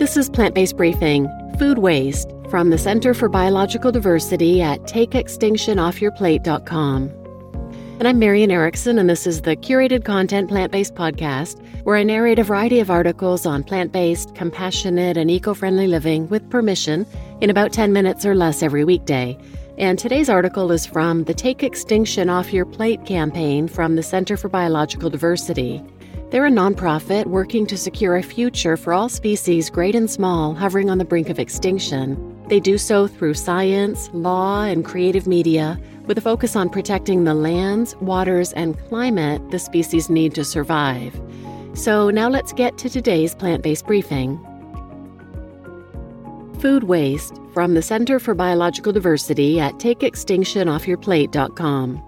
This is Plant Based Briefing Food Waste from the Center for Biological Diversity at TakeExtinctionOffYourPlate.com. And I'm Marian Erickson, and this is the curated content plant based podcast where I narrate a variety of articles on plant based, compassionate, and eco friendly living with permission in about 10 minutes or less every weekday. And today's article is from the Take Extinction Off Your Plate campaign from the Center for Biological Diversity. They're a nonprofit working to secure a future for all species, great and small, hovering on the brink of extinction. They do so through science, law, and creative media, with a focus on protecting the lands, waters, and climate the species need to survive. So now let's get to today's plant based briefing. Food waste from the Center for Biological Diversity at TakeExtinctionOffYourPlate.com.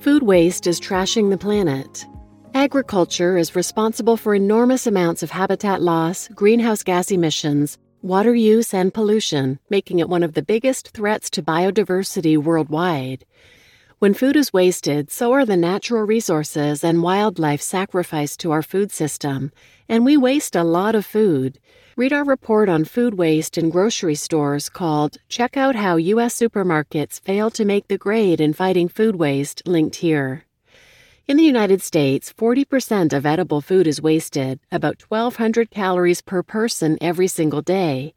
Food waste is trashing the planet. Agriculture is responsible for enormous amounts of habitat loss, greenhouse gas emissions, water use, and pollution, making it one of the biggest threats to biodiversity worldwide. When food is wasted, so are the natural resources and wildlife sacrificed to our food system, and we waste a lot of food. Read our report on food waste in grocery stores called Check Out How U.S. Supermarkets Fail to Make the Grade in Fighting Food Waste, linked here. In the United States, 40% of edible food is wasted, about 1,200 calories per person every single day.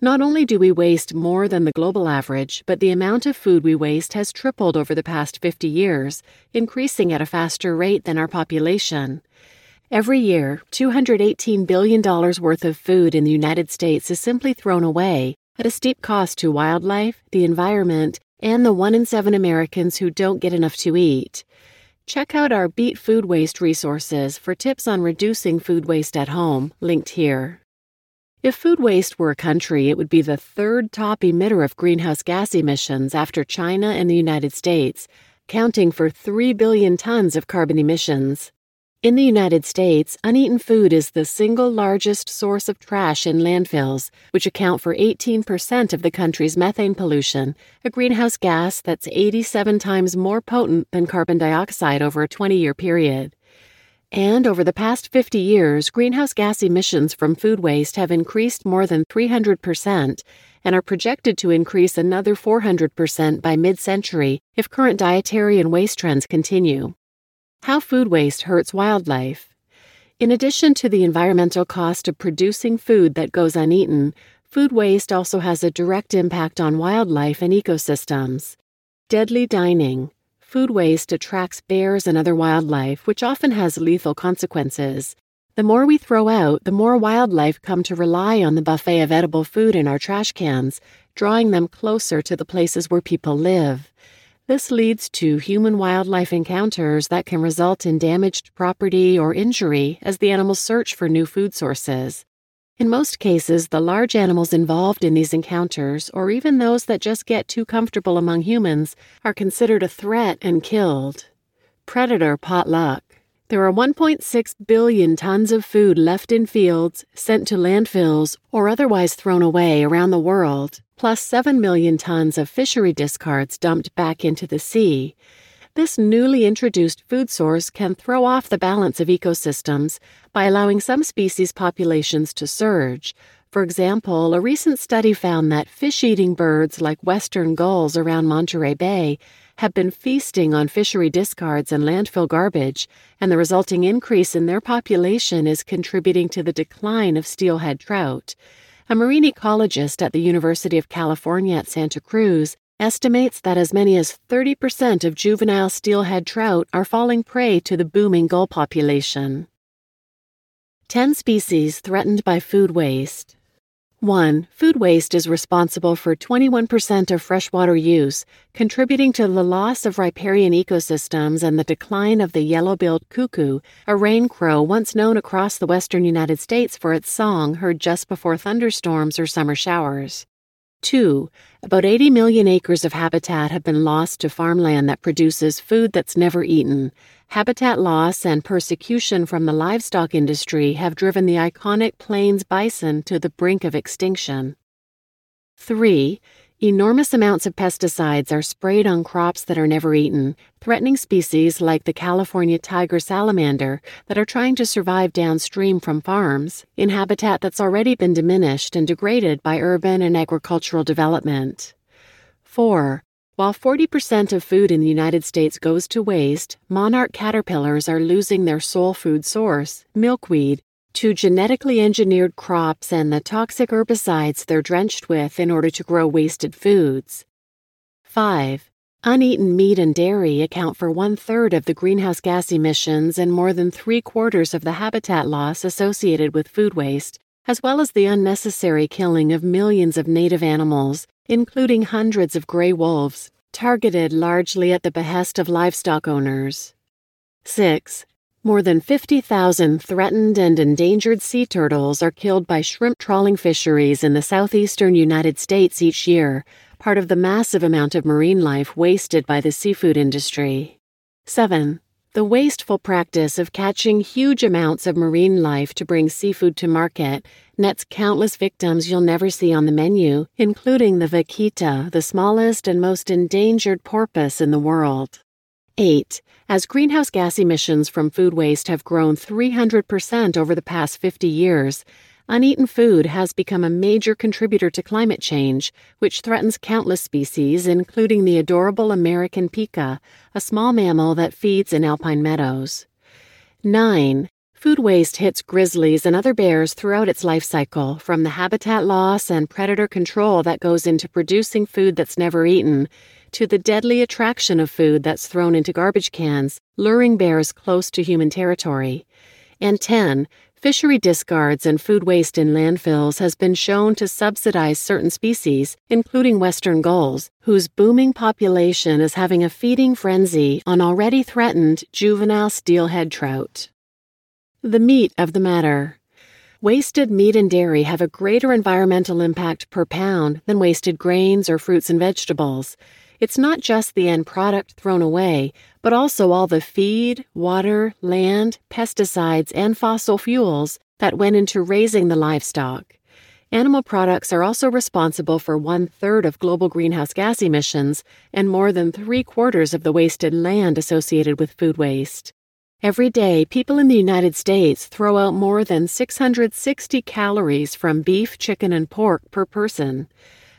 Not only do we waste more than the global average, but the amount of food we waste has tripled over the past 50 years, increasing at a faster rate than our population. Every year, $218 billion worth of food in the United States is simply thrown away at a steep cost to wildlife, the environment, and the one in seven Americans who don't get enough to eat. Check out our Beat Food Waste resources for tips on reducing food waste at home, linked here. If food waste were a country, it would be the third top emitter of greenhouse gas emissions after China and the United States, counting for 3 billion tons of carbon emissions. In the United States, uneaten food is the single largest source of trash in landfills, which account for 18% of the country's methane pollution, a greenhouse gas that's 87 times more potent than carbon dioxide over a 20 year period. And over the past 50 years, greenhouse gas emissions from food waste have increased more than 300% and are projected to increase another 400% by mid century if current dietary and waste trends continue. How food waste hurts wildlife. In addition to the environmental cost of producing food that goes uneaten, food waste also has a direct impact on wildlife and ecosystems. Deadly dining. Food waste attracts bears and other wildlife, which often has lethal consequences. The more we throw out, the more wildlife come to rely on the buffet of edible food in our trash cans, drawing them closer to the places where people live. This leads to human wildlife encounters that can result in damaged property or injury as the animals search for new food sources. In most cases, the large animals involved in these encounters, or even those that just get too comfortable among humans, are considered a threat and killed. Predator potluck. There are 1.6 billion tons of food left in fields, sent to landfills, or otherwise thrown away around the world, plus 7 million tons of fishery discards dumped back into the sea. This newly introduced food source can throw off the balance of ecosystems by allowing some species populations to surge. For example, a recent study found that fish eating birds like western gulls around Monterey Bay have been feasting on fishery discards and landfill garbage, and the resulting increase in their population is contributing to the decline of steelhead trout. A marine ecologist at the University of California at Santa Cruz estimates that as many as 30% of juvenile steelhead trout are falling prey to the booming gull population. 10 species threatened by food waste. 1. Food waste is responsible for 21% of freshwater use, contributing to the loss of riparian ecosystems and the decline of the yellow billed cuckoo, a rain crow once known across the western United States for its song heard just before thunderstorms or summer showers. 2. About 80 million acres of habitat have been lost to farmland that produces food that's never eaten. Habitat loss and persecution from the livestock industry have driven the iconic plains bison to the brink of extinction. 3. Enormous amounts of pesticides are sprayed on crops that are never eaten, threatening species like the California tiger salamander that are trying to survive downstream from farms in habitat that's already been diminished and degraded by urban and agricultural development. 4. While 40% of food in the United States goes to waste, monarch caterpillars are losing their sole food source, milkweed, to genetically engineered crops and the toxic herbicides they're drenched with in order to grow wasted foods. 5. Uneaten meat and dairy account for one third of the greenhouse gas emissions and more than three quarters of the habitat loss associated with food waste, as well as the unnecessary killing of millions of native animals, including hundreds of gray wolves, targeted largely at the behest of livestock owners. 6. More than 50,000 threatened and endangered sea turtles are killed by shrimp trawling fisheries in the southeastern United States each year, part of the massive amount of marine life wasted by the seafood industry. 7. The wasteful practice of catching huge amounts of marine life to bring seafood to market nets countless victims you'll never see on the menu, including the vaquita, the smallest and most endangered porpoise in the world. 8. As greenhouse gas emissions from food waste have grown 300% over the past 50 years, uneaten food has become a major contributor to climate change, which threatens countless species, including the adorable American pika, a small mammal that feeds in alpine meadows. 9. Food waste hits grizzlies and other bears throughout its life cycle, from the habitat loss and predator control that goes into producing food that's never eaten to the deadly attraction of food that's thrown into garbage cans, luring bears close to human territory. And 10. Fishery discards and food waste in landfills has been shown to subsidize certain species, including western gulls, whose booming population is having a feeding frenzy on already threatened juvenile steelhead trout. The meat of the matter. Wasted meat and dairy have a greater environmental impact per pound than wasted grains or fruits and vegetables. It's not just the end product thrown away, but also all the feed, water, land, pesticides, and fossil fuels that went into raising the livestock. Animal products are also responsible for one third of global greenhouse gas emissions and more than three quarters of the wasted land associated with food waste. Every day, people in the United States throw out more than 660 calories from beef, chicken, and pork per person.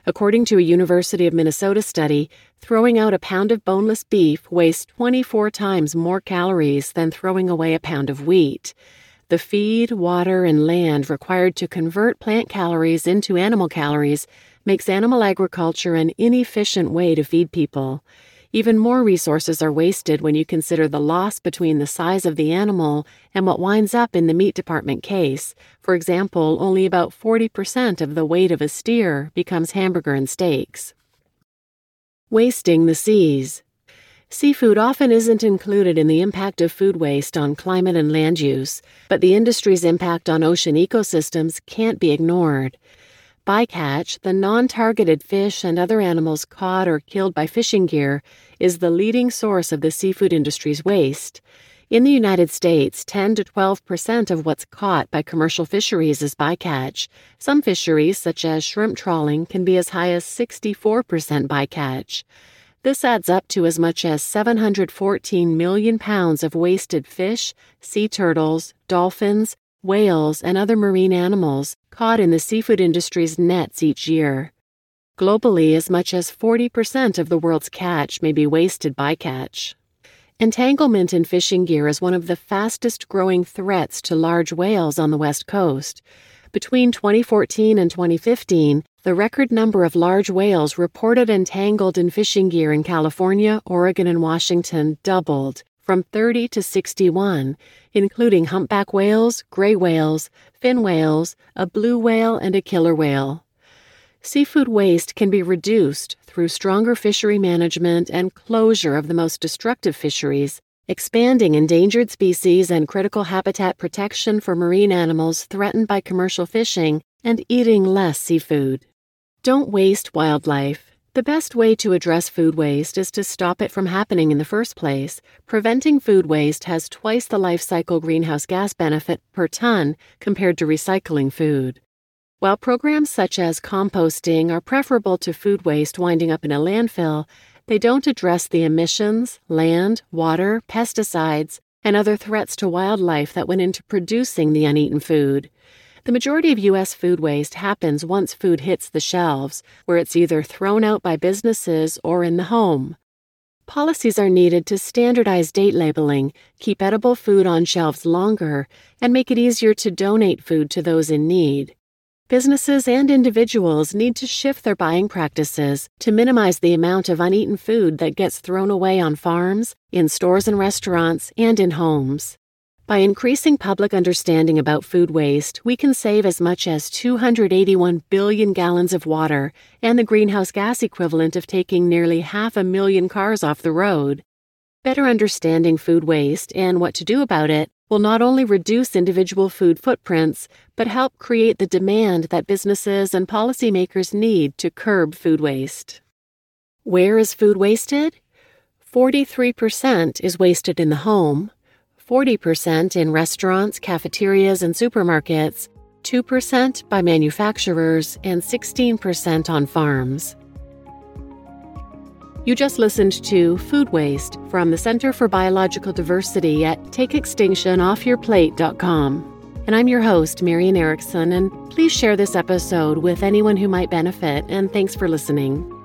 According to a University of Minnesota study, throwing out a pound of boneless beef wastes 24 times more calories than throwing away a pound of wheat. The feed, water, and land required to convert plant calories into animal calories makes animal agriculture an inefficient way to feed people. Even more resources are wasted when you consider the loss between the size of the animal and what winds up in the meat department case. For example, only about 40% of the weight of a steer becomes hamburger and steaks. Wasting the seas. Seafood often isn't included in the impact of food waste on climate and land use, but the industry's impact on ocean ecosystems can't be ignored. Bycatch, the non targeted fish and other animals caught or killed by fishing gear, is the leading source of the seafood industry's waste. In the United States, 10 to 12 percent of what's caught by commercial fisheries is bycatch. Some fisheries, such as shrimp trawling, can be as high as 64 percent bycatch. This adds up to as much as 714 million pounds of wasted fish, sea turtles, dolphins, whales, and other marine animals caught in the seafood industry's nets each year. Globally, as much as 40% of the world's catch may be wasted bycatch. Entanglement in fishing gear is one of the fastest growing threats to large whales on the West Coast. Between 2014 and 2015, the record number of large whales reported entangled in fishing gear in California, Oregon, and Washington doubled, from 30 to 61, including humpback whales, gray whales, fin whales, a blue whale, and a killer whale. Seafood waste can be reduced through stronger fishery management and closure of the most destructive fisheries, expanding endangered species and critical habitat protection for marine animals threatened by commercial fishing, and eating less seafood. Don't waste wildlife. The best way to address food waste is to stop it from happening in the first place. Preventing food waste has twice the life cycle greenhouse gas benefit per ton compared to recycling food. While programs such as composting are preferable to food waste winding up in a landfill, they don't address the emissions, land, water, pesticides, and other threats to wildlife that went into producing the uneaten food. The majority of U.S. food waste happens once food hits the shelves, where it's either thrown out by businesses or in the home. Policies are needed to standardize date labeling, keep edible food on shelves longer, and make it easier to donate food to those in need. Businesses and individuals need to shift their buying practices to minimize the amount of uneaten food that gets thrown away on farms, in stores and restaurants, and in homes. By increasing public understanding about food waste, we can save as much as 281 billion gallons of water and the greenhouse gas equivalent of taking nearly half a million cars off the road. Better understanding food waste and what to do about it will not only reduce individual food footprints, but help create the demand that businesses and policymakers need to curb food waste. Where is food wasted? 43% is wasted in the home, 40% in restaurants, cafeterias, and supermarkets, 2% by manufacturers, and 16% on farms. You just listened to Food Waste from the Center for Biological Diversity at TakeExtinctionOffYourPlate.com. And I'm your host, Marian Erickson, and please share this episode with anyone who might benefit, and thanks for listening.